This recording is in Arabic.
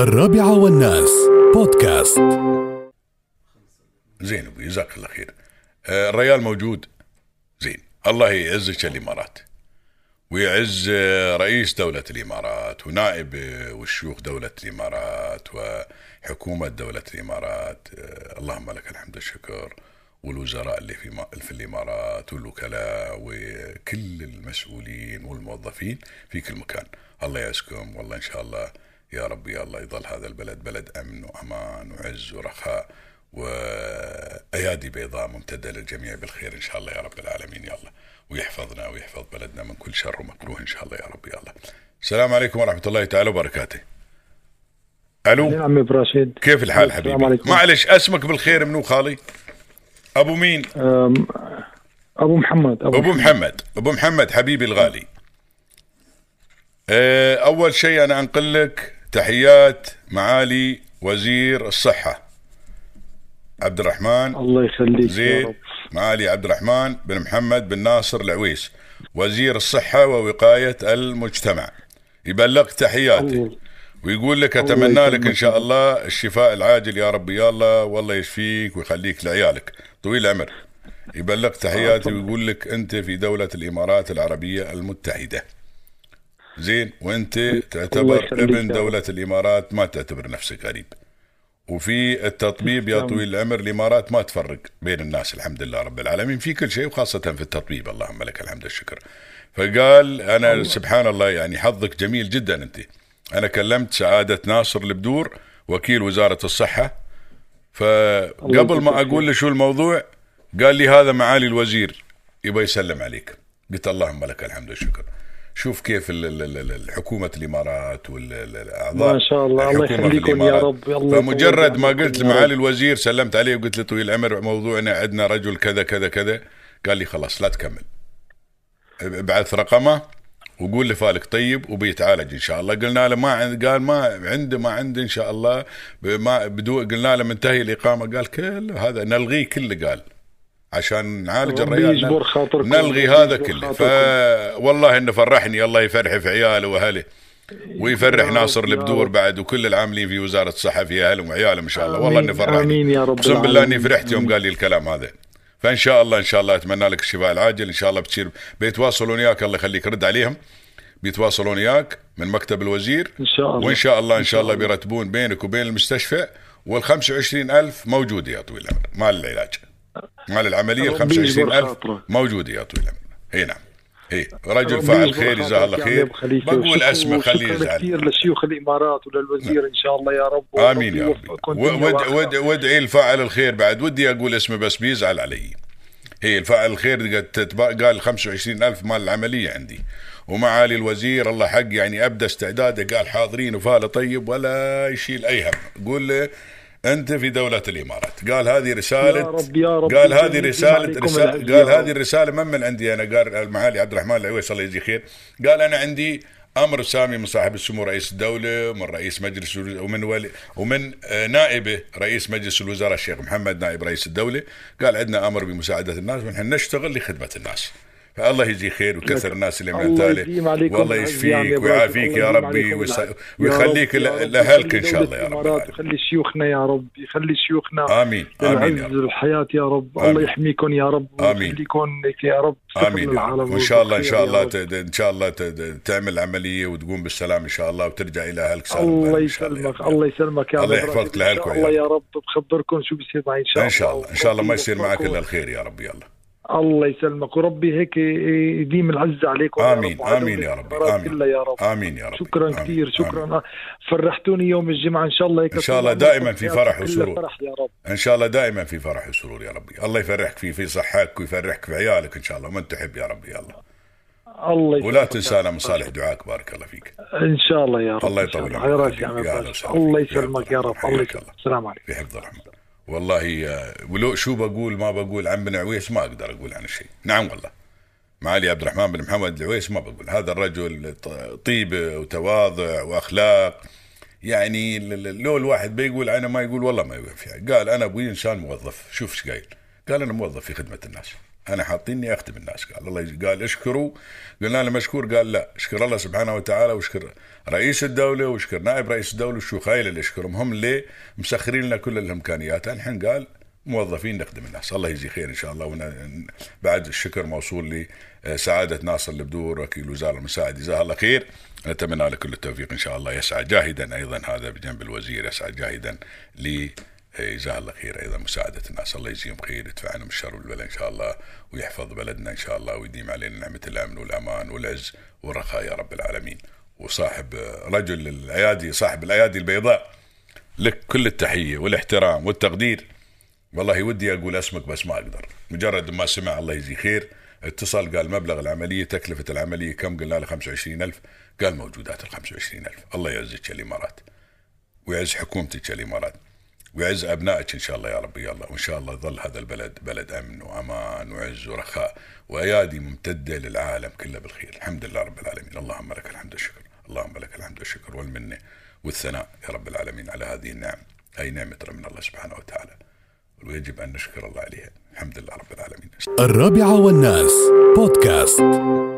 الرابعة والناس. بودكاست. زين أبوي جزاك الله خير. آه، الريال موجود؟ زين. الله يعزك الإمارات. ويعز آه، رئيس دولة الإمارات ونائب آه، والشيوخ دولة الإمارات وحكومة دولة الإمارات. اللهم لك الحمد والشكر. والوزراء اللي في في الإمارات والوكلاء وكل المسؤولين والموظفين في كل مكان. الله يعزكم والله إن شاء الله يا رب يا الله يظل هذا البلد بلد أمن وأمان وعز ورخاء وأيادي بيضاء ممتدة للجميع بالخير إن شاء الله يا رب العالمين يا الله. ويحفظنا ويحفظ بلدنا من كل شر ومكروه إن شاء الله يا رب يا الله. السلام عليكم ورحمة الله تعالى وبركاته. ألو؟ نعم ابو راشد كيف الحال السلام حبيبي؟ عليكم. معلش اسمك بالخير منو خالي؟ أبو مين؟ أم، أبو محمد أبو, أبو محمد. أبو محمد حبيبي الغالي. آه، أول شيء أنا أنقل لك تحيات معالي وزير الصحة. عبد الرحمن الله يخليك يا زين رب. معالي عبد الرحمن بن محمد بن ناصر العويس وزير الصحة ووقاية المجتمع. يبلغ تحياتي ويقول لك أتمنى لك إن. شاء الله الشفاء العاجل يا رب. يا الله والله يشفيك ويخليك لعيالك. طويل العمر. يبلغ تحياتي ويقول لك أنت في دولة الإمارات العربية المتحدة. زين وأنت تعتبر ابن. دولة الإمارات ما تعتبر نفسك غريب. وفي التطبيب يا تسلم. طويل العمر الإمارات ما تفرق بين الناس الحمد لله رب العالمين. في كل شيء وخاصة في التطبيب اللهم لك الحمد والشكر. فقال أنا سبحان الله يعني حظك جميل جدا أنت. أنا كلمت سعادة ناصر البدور وكيل وزارة الصحة. فقبل ما أقول له شو الموضوع قال لي هذا معالي الوزير يبغى يسلم عليك. قلت اللهم لك الحمد والشكر. شوف كيف حكومة الإمارات والأعضاء ما شاء الله، الله يخليكم يا. رب، الله فمجرد ما قلت لمعالي الوزير سلمت عليه وقلت له طويل العمر موضوعنا عندنا رجل كذا كذا كذا. قال لي خلاص لا تكمل. ابعث رقمه وقول له فالك طيب وبيتعالج إن شاء الله. قلنا له ما عند قال ما عنده ما عنده إن شاء الله. ما بدو قلنا له منتهي الإقامة. قال كل هذا نلغيه كله. قال عشان نعالج الريال. خاطركم، نلغي هذا كله. ف. والله إنه فرحني. الله يفرح في عياله وأهله ويفرح ناصر البدور. بعد وكل العاملين في وزارة الصحة في أهلهم وعيالهم إن شاء الله. والله إنه فرحني. آمين يا رب أقسم بالله إني. فرحت يوم قال لي الكلام هذا. فإن شاء الله إن شاء الله أتمنى لك الشفاء العاجل. إن شاء الله بتصير بيتواصلون وياك الله يخليك رد عليهم. بيتواصلون وياك من مكتب الوزير. إن شاء الله. وإن شاء الله إن شاء الله بيرتبون بينك وبين المستشفى. وال 25000 موجودة يا طويل العمر. مال العلاج مال العملية ال ربي يجبر 25000 خاطره. موجوده يا طويل العمر. اي نعم. اي رجل فاعل خير جزاه الله يا خير. بقول اسمه خليه يزعل كثير لشيوخ الإمارات وللوزير إن شاء الله يا رب. آمين يا وربي ربي. يوفقكم و- دنيا ود وادعي الفاعل الخير بعد؟ ودي أقول اسمه بس بيزعل علي. هي الفاعل الخير قال 25000 مال العملية عندي. ومعالي الوزير الله حق يعني ابدا استعداده قال حاضرين وفاله طيب ولا يشيل أي هم. قول له أنت في دولة الإمارات. قال هذه رساله يا رب يا رب قال هذه رساله رسالة قال هذه. الرسالة من من عندي أنا؟ قال المعالي عبد الرحمن العويس الله يجزيه خير. قال أنا عندي أمر سامي من صاحب السمو رئيس الدولة ومن رئيس مجلس ومن ولي ومن آه، نائبه رئيس مجلس الوزراء الشيخ محمد نائب رئيس الدولة. قال عندنا أمر بمساعدة الناس ونحن نشتغل لخدمة الناس. فالله يجزيه خير وكثر الناس اللي من الله عليكم والله يشفيك. ويعافيك الله يا ربي ويخليك. لأهلك إن شاء الله يا رب. يخلي شيوخنا يا رب يخلي شيوخنا آمين آمين يا رب الحياة يا رب آمين. الله يحميكم يا رب لك يا رب آمين وإن شاء الله إن شاء الله إن شاء الله تعمل عملية وتقوم بالسلام إن شاء الله وترجع إلى أهلك سالم الله الله يسلمك. الله يسلمك يا الله رب. يحفظك لأهلك شاء ويا الله. يا رب بخبركم شو بيصير معي إن شاء الله إن شاء الله إن شاء الله ما يصير معك. إلا الخير يا رب يلا الله يسلمك وربي هيك يديم العزة آمين، رب وعلى آمين دولة يا آمين. كلها يا رب آمين يا رب شكرا آمين. كثير آمين. شكرا فرحتوني يوم الجمعة إن شاء الله هيك إن شاء الله دائما في فرح وسرور. فرح يا رب إن شاء الله دائما في فرح وسرور يا ربي الله يفرحك في في صحتك ويفرحك في عيالك إن شاء الله من تحب يا ربي يلا الله يسلمك ولا تنسانا رب. من صالح دعاك بارك الله فيك إن شاء الله يا رب الله يطول الله. عمرك. الله يسلمك يا رب الله الله. يسلمك السلام عليكم في حفظ الرحمن والله آه، ولو شو بقول ما بقول عن بن عويس ما أقدر أقول عنه شيء. نعم والله. معالي عبد الرحمن بن محمد العويس ما بقول. هذا الرجل طيبه وتواضع وأخلاق. يعني لو الواحد بيقول عنه ما يقول والله ما يوفي قال أنا أبوي إنسان موظف. شوف إيش قايل. قال أنا موظف في خدمة الناس. أنا حاطيني اخدم الناس. قال الله قال اشكروا. قلنا له مشكور. قال لا اشكر الله سبحانه وتعالى واشكر رئيس الدولة واشكر نائب رئيس الدولة والشيوخ هاي اللي اشكرهم هم اللي مسخرين لنا كل الإمكانيات. الحين قال موظفين نخدم الناس. الله يجزي خير إن شاء الله. ون... بعد الشكر موصول لسعادة ناصر البدور وكيل وزارة المساعد. جزاه الله خير. نتمنى له كل التوفيق إن شاء الله. يسعى جاهدا أيضا. هذا بجنب الوزير. يسعى جاهدا ل جزاه الله خير أيضا مساعده الناس الله يجزيهم خير يدفع عنهم الشر والبلاء إن شاء الله ويحفظ بلدنا إن شاء الله ويديم علينا نعمة الأمن والأمان والعز والرخاء يا رب العالمين. وصاحب رجل الأيادي صاحب الأيادي البيضاء لك كل التحية والاحترام والتقدير. والله ودي أقول اسمك بس ما أقدر. مجرد ما سمع الله يجزيه خير اتصل قال مبلغ العملية تكلفة العملية كم؟ قلنا له 25000 قال موجودات ال 25000 الله يعزك الإمارات ويعز حكومتك الإمارات. ويعز أبنائك إن شاء الله يا رب الله وإن شاء الله يظل هذا البلد بلد أمن وأمان وعز ورخاء وأيادي ممتدة للعالم كله بالخير. الحمد لله رب العالمين. اللهم لك الحمد والشكر. اللهم لك الحمد والشكر والمنة والثناء يا رب العالمين على هذه النعم. أي نعمة من الله سبحانه وتعالى. ويجب أن نشكر الله عليها. الحمد لله رب العالمين. الرابعة والناس. بودكاست.